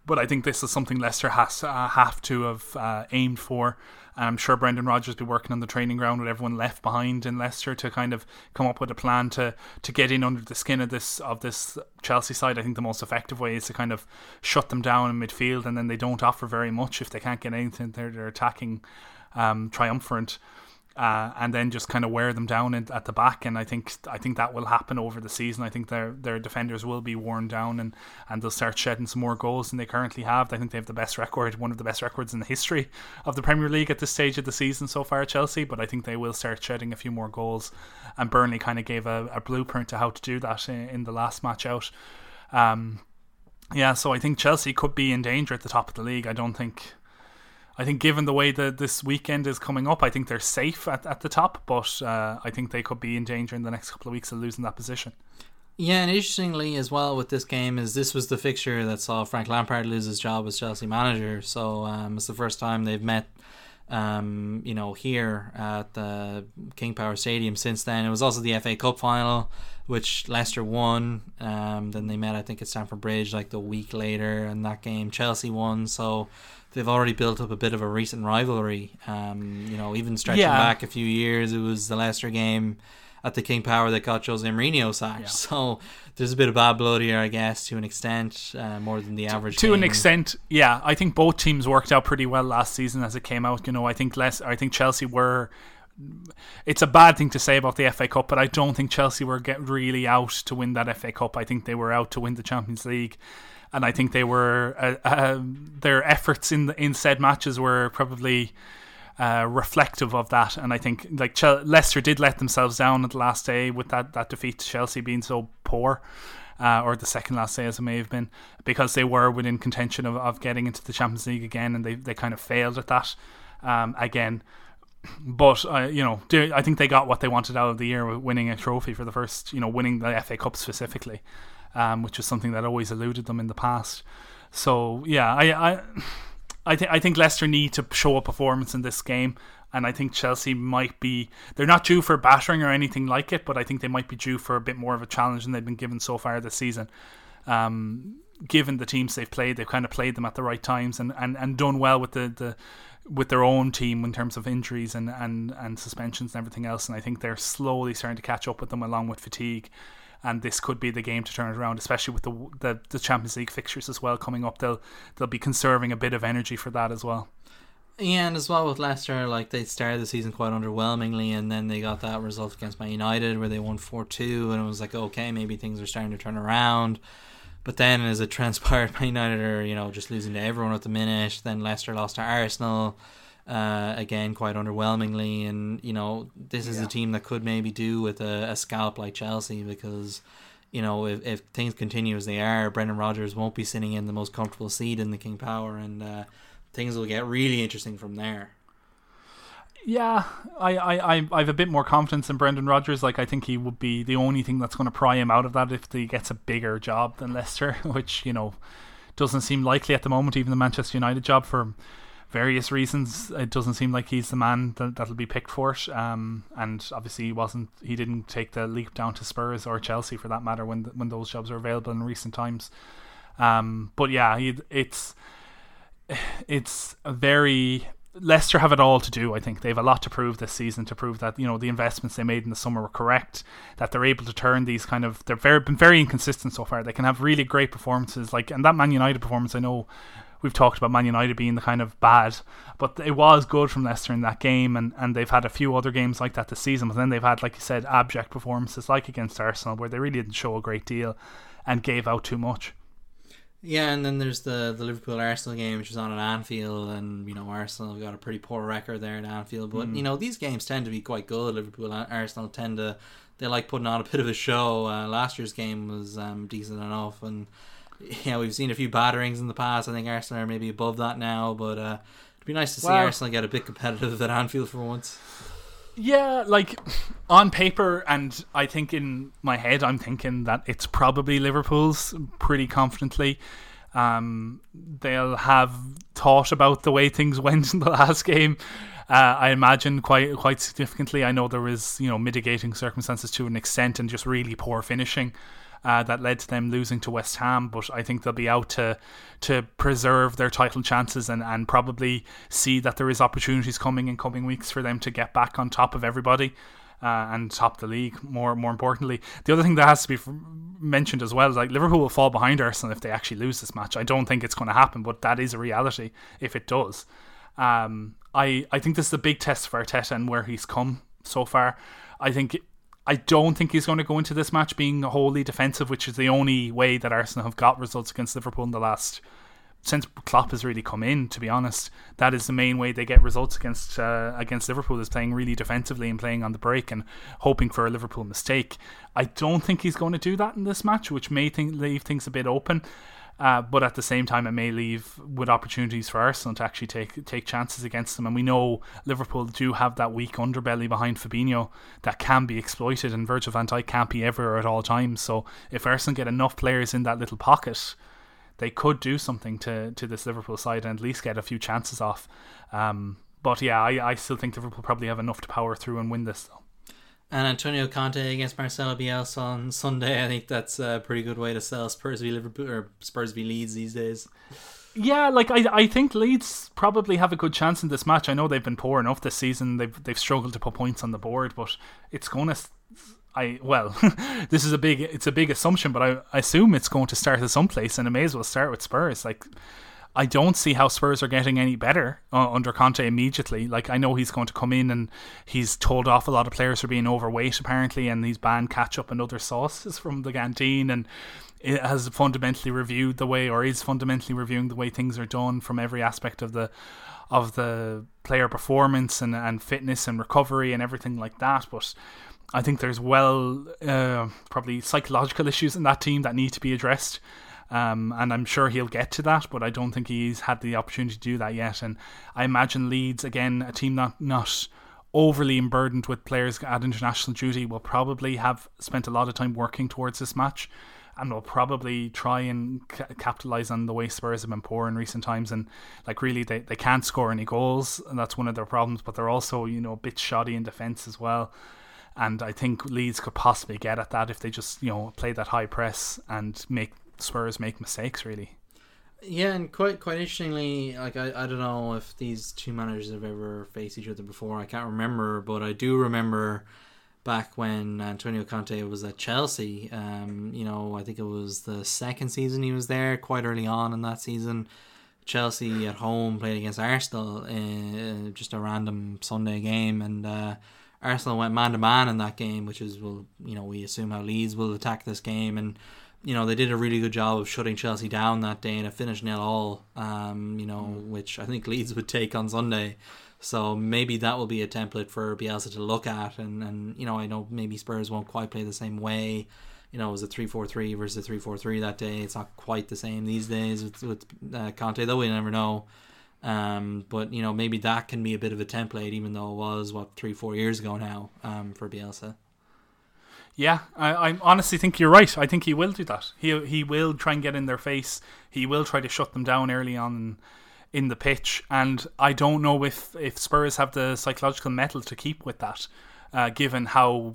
but I think this is something Leicester has uh, have to have uh, aimed for. And I'm sure Brendan Rodgers be working on the training ground with everyone left behind in Leicester to kind of come up with a plan to to get in under the skin of this of this Chelsea side. I think the most effective way is to kind of shut them down in midfield, and then they don't offer very much if they can't get anything. They're, they're attacking um, triumphant uh, and then just kind of wear them down at the back. And I think I think that will happen over the season. I think their their defenders will be worn down and, and they'll start shedding some more goals than they currently have. I think they have the best record, one of the best records in the history of the Premier League at this stage of the season so far, Chelsea. But I think they will start shedding a few more goals. And Burnley kind of gave a, a blueprint to how to do that in, in the last match out. Um, yeah, so I think Chelsea could be in danger at the top of the league. I don't think. I think, given the way that this weekend is coming up, I think they're safe at, at the top, but uh, I think they could be in danger in the next couple of weeks of losing that position. Yeah, and interestingly as well with this game is this was the fixture that saw Frank Lampard lose his job as Chelsea manager. So um, it's the first time they've met, um, you know, here at the King Power Stadium since then. It was also the FA Cup final, which Leicester won. Um, then they met, I think, at Stamford Bridge like the week later, and that game Chelsea won. So they've already built up a bit of a recent rivalry. Um, you know, even stretching Yeah. back a few years, it was the Leicester game at the King Power that got Jose Mourinho sacked. So there's a bit of bad blood here, I guess, to an extent, uh, more than the average. to an extent, yeah. I think both teams worked out pretty well last season as it came out. You know, I think less. I think Chelsea were. It's a bad thing to say about the FA Cup, but I don't think Chelsea were get really out to win that FA Cup. I think they were out to win the Champions League, and I think they were uh, uh, their efforts in the in said matches were probably. Uh, reflective of that, and I think like Leicester did let themselves down at the last day with that, that defeat to Chelsea being so poor, uh, or the second last day as it may have been, because they were within contention of, of getting into the Champions League again, and they, they kind of failed at that um, again. But uh, you know, I think they got what they wanted out of the year, winning a trophy for the first, you know, winning the FA Cup specifically, um, which is something that always eluded them in the past. So yeah, I. I I think I think Leicester need to show a performance in this game, and I think Chelsea might be. They're not due for battering or anything like it, but I think they might be due for a bit more of a challenge than they've been given so far this season. Um, given the teams they've played, they've kind of played them at the right times and, and, and done well with the, the with their own team in terms of injuries and, and, and suspensions and everything else. And I think they're slowly starting to catch up with them along with fatigue. And this could be the game to turn it around, especially with the, the the Champions League fixtures as well coming up. They'll they'll be conserving a bit of energy for that as well. Yeah, and as well with Leicester, like they started the season quite underwhelmingly, and then they got that result against Man United where they won four two, and it was like okay, maybe things are starting to turn around. But then, as it <laughs> transpired, Man United are you know just losing to everyone at the minute. Then Leicester lost to Arsenal, uh, again quite underwhelmingly, and you know this is Yeah. a team that could maybe do with a, a scalp like Chelsea because. You know, if, if things continue as they are, Brendan Rodgers won't be sitting in the most comfortable seat in the King Power, and uh, things will get really interesting from there. Yeah, I, I, I have a bit more confidence in Brendan Rodgers. Like I think he would be the only thing that's going to pry him out of that if he gets a bigger job than Leicester, <laughs> which you know doesn't seem likely at the moment. Even the Manchester United job for various reasons, it doesn't seem like he's the man that, that'll be picked for it. Um, and obviously he wasn't. He didn't take the leap down to Spurs or Chelsea for that matter when when those jobs were available in recent times. Um, but yeah, he, it's it's a very Leicester have it all to do. I think they have a lot to prove this season to prove that you know the investments they made in the summer were correct. That they're able to turn these kind of they're very been very inconsistent so far. They can have really great performances like and that Man United performance. I know we've talked about Man United being the kind of bad, but it was good from Leicester in that game, and and they've had a few other games like that this season. But then they've had like you said abject performances like against Arsenal where they really didn't show a great deal and gave out too much. Yeah, and then there's the the Liverpool Arsenal game, which was on at Anfield, and you know Arsenal have got a pretty poor record there at Anfield. But Mm. you know these games tend to be quite good. Liverpool and Arsenal tend to they like putting on a bit of a show. Uh, last year's game was um, decent enough, and yeah, we've seen a few batterings in the past. I think Arsenal are maybe above that now, but uh, it'd be nice to see Well- Arsenal get a bit competitive at Anfield for once. Yeah, like on paper, and I think in my head, I'm thinking that it's probably Liverpool's pretty confidently. Um, they'll have thought about the way things <laughs> went in the last game. Uh, I imagine quite quite significantly. I know there was you know mitigating circumstances to an extent, and just really poor finishing. Uh, that led to them losing to West Ham, but I think they'll be out to to preserve their title chances and, and probably see that there is opportunities coming in coming weeks for them to get back on top of everybody uh, and top the league. More more importantly, the other thing that has to be mentioned as well is like Liverpool will fall behind Arsenal if they actually lose this match. I don't think it's going to happen, but that is a reality if it does. Um, I I think this is a big test for Arteta and where he's come so far. I think I don't think he's going to go into this match being wholly defensive, which is the only way that Arsenal have got results against Liverpool in the last since Klopp has really come in. To be honest, that is the main way they get results against uh, against Liverpool is playing really defensively and playing on the break and hoping for a Liverpool mistake. I don't think he's going to do that in this match, which may think, leave things a bit open. Uh, but at the same time, it may leave with opportunities for Arsenal to actually take take chances against them. And we know Liverpool do have that weak underbelly behind Fabinho that can be exploited, and Virgil van Dijk can't be everywhere at all times. So if Arsenal get enough players in that little pocket, they could do something to to this Liverpool side and at least get a few chances off. Um, but yeah, I, I still think Liverpool probably have enough to power through and win this. Though. And Antonio Conte against Marcelo Bielsa on Sunday. I think that's a pretty good way to sell Spurs v Liverpool or Spurs v Leeds these days. Yeah, like I, I think Leeds probably have a good chance in this match. I know they've been poor enough this season; they've they've struggled to put points on the board, but it's going to. I well, <laughs> this is a big it's a big assumption, but I, I assume it's going to start at some place, and it may as well start with Spurs. Like, I don't see how Spurs are getting any better uh, under Conte immediately. Like, I know he's going to come in and he's told off a lot of players for being overweight apparently, and he's banned ketchup and other sauces from the canteen, and it has fundamentally reviewed the way, or is fundamentally reviewing the way things are done from every aspect of the of the player performance and, and fitness and recovery and everything like that. But I think there's well uh, probably psychological issues in that team that need to be addressed. Um, and I'm sure he'll get to that, but I don't think he's had the opportunity to do that yet. And I imagine Leeds again, a team not not overly burdened with players at international duty, will probably have spent a lot of time working towards this match, and will probably try and ca- capitalize on the way Spurs have been poor in recent times. And like really, they they can't score any goals, and that's one of their problems. But they're also you know a bit shoddy in defence as well. And I think Leeds could possibly get at that if they just you know play that high press and make Spurs make mistakes really. Yeah, and quite quite interestingly, like I, I don't know if these two managers have ever faced each other before. I can't remember, but I do remember back when Antonio Conte was at Chelsea. Um, you know, I think it was the second season he was there, quite early on in that season. Chelsea at home played against Arsenal in just a random Sunday game, and uh, Arsenal went man to man in that game, which is well, you know, we assume how Leeds will attack this game, and you know they did a really good job of shutting Chelsea down that day, and a finish nil all. Um, you know, which I think Leeds would take on Sunday. So maybe that will be a template for Bielsa to look at, and, and you know I know maybe Spurs won't quite play the same way. You know, it was a three four three versus a three four three that day. It's not quite the same these days with with uh, Conte, though we never know. Um, but you know maybe that can be a bit of a template, even though it was what three four years ago now um, for Bielsa. Yeah, I, I honestly think you're right. I think he will do that. He he will try and get in their face. He will try to shut them down early on in the pitch, and I don't know if if Spurs have the psychological metal to keep with that, uh, given how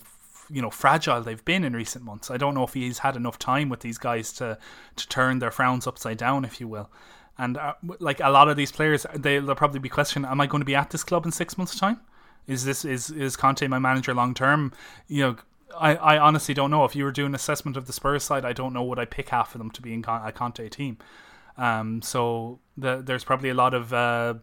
you know fragile they've been in recent months. I don't know if he's had enough time with these guys to to turn their frowns upside down, if you will. And uh, like a lot of these players, they, they'll probably be questioning: Am I going to be at this club in six months' time? Is this is is Conte my manager long term? You know, I, I honestly don't know. If you were doing assessment of the Spurs side, I don't know would I pick half of them to be in a Conte team. Um, so the, there's probably a lot of uh,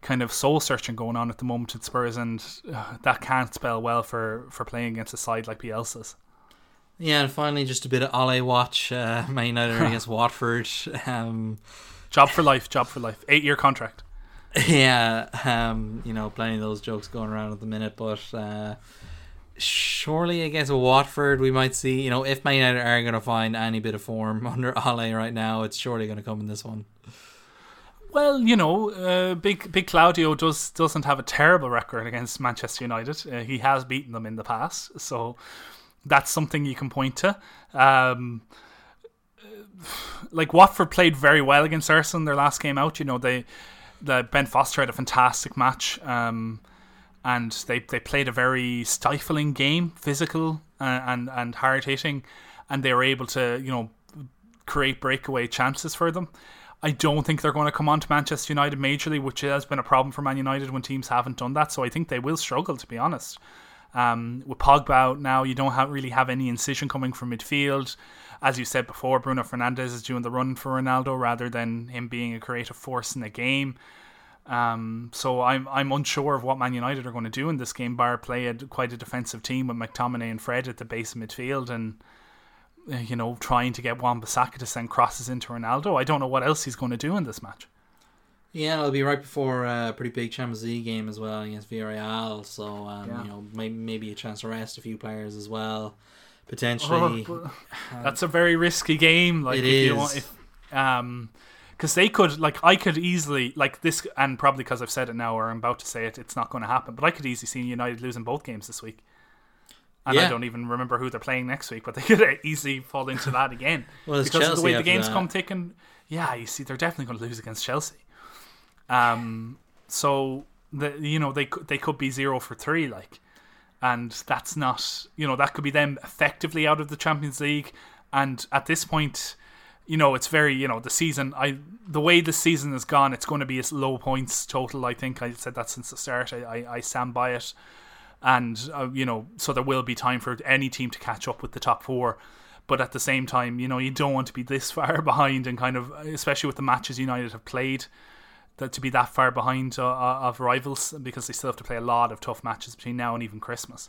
kind of soul searching going on at the moment at Spurs, and uh, that can't spell well for, for playing against a side like Bielsa's. Yeah, and finally, just a bit of Ole watch. Uh, Man United <laughs> against Watford. Um, job for life, job for life. Eight year contract. <laughs> Yeah, um, you know, plenty of those jokes going around at the minute, but uh, surely against Watford, we might see, you know, if Man United are going to find any bit of form <laughs> under Ole right now, it's surely going to come in this one. Well, you know, uh, big big Claudio does doesn't have a terrible record against Manchester United. Uh, he has beaten them in the past, so that's something you can point to. Um, <sighs> like Watford played very well against Arsenal their last game out. You know, they the Ben Foster had a fantastic match. Um, and they, they played a very stifling game, physical and and, and hard hitting, and they were able to you know create breakaway chances for them. I don't think they're going to come on to Manchester United majorly, which has been a problem for Man United when teams haven't done that. So I think they will struggle, to be honest. Um, with Pogba out now, you don't have, really have any incision coming from midfield. As you said before, Bruno Fernandes is doing the run for Ronaldo rather than him being a creative force in the game. Um, so I'm I'm unsure of what Man United are going to do in this game. Bar play a, quite a defensive team with McTominay and Fred at the base of midfield, and uh, you know trying to get Wan-Bissaka to send crosses into Ronaldo. I don't know what else he's going to do in this match. Yeah, it'll be right before a pretty big Champions League game as well against Villarreal. So um, yeah. you know maybe a chance to rest a few players as well, potentially. Oh, that's a very risky game. Like it if is. You want, if, um, because they could like I could easily like this, and probably because I've said it now or I'm about to say it, it's not going to happen. But I could easily see United losing both games this week, and Yeah. I don't even remember who they're playing next week. But they <laughs> could easily fall into that again <laughs> Well, it's because of the way the games that. come ticking. Yeah, you see, they're definitely going to lose against Chelsea. Um, so the you know they could they could be zero for three like, and that's not you know that could be them effectively out of the Champions League. And at this point, you know it's very you know the season I the way the season has gone, it's going to be its low points total. I think I said that since the start. I I, I stand by it. And uh, you know, so there will be time for any team to catch up with the top four but at the same time, you know, you don't want to be this <laughs> far behind, and kind of, especially with the matches United have played, that to be that far behind uh, of rivals because they still have to play a lot of tough matches between now and even Christmas.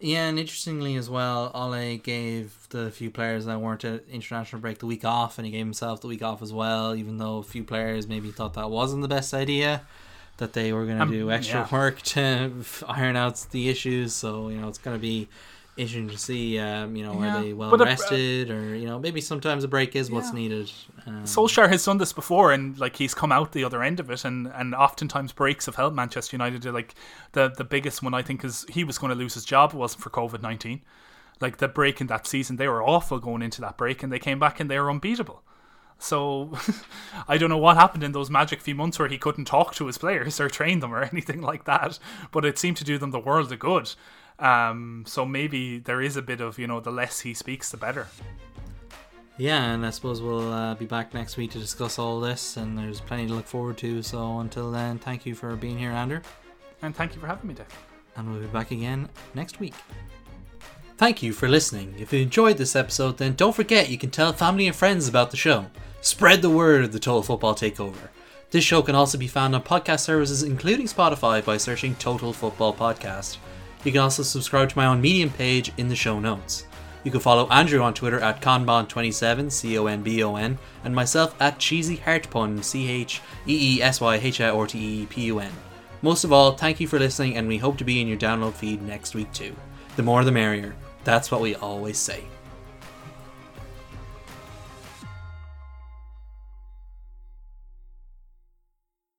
Yeah, and interestingly as well, Ole gave the few players that weren't at international break the week off, and he gave himself the week off as well. Even though a few players maybe thought that wasn't the best idea, that they were going to Um, do extra yeah. work <laughs> to iron out the issues. So you know, it's going to be interesting to see. Um, you know, Yeah, are they well but a- rested, or you know, maybe sometimes a break is what's needed. Um, Solskjaer has done this before, and like he's come out the other end of it, and and oftentimes breaks have helped Manchester United. Like the the biggest one I think is he was going to lose his job it wasn't for COVID nineteen. Like the break in that season, they were awful going into that break, and they came back and they were unbeatable. So <laughs> I don't know what happened in those magic few months where he couldn't talk to his players or train them or <laughs> anything like that, but it seemed to do them the world of good. Um, so maybe there is a bit of you know the less he speaks, the better. Yeah, and I suppose we'll uh, be back next week to discuss all this, and there's plenty to look forward to. So until then, thank you for being here, Andrew, And thank you for having me, Dave. and we'll be back again next week. Thank you for listening. If you enjoyed this episode, then don't forget you can tell family and friends about the show. Spread the word of the Total Football Takeover. This show can also be found on podcast services, including Spotify, by searching Total Football Podcast. You can also subscribe to my own Medium page in the show notes. You can follow Andrew on Twitter at Conbon27, C O N B O N, and myself at Cheesy Hirtepun, C H E E S Y H I R T E P U N. Most of all, thank you for listening, and we hope to be in your download feed next week too. The more the merrier. That's what we always say.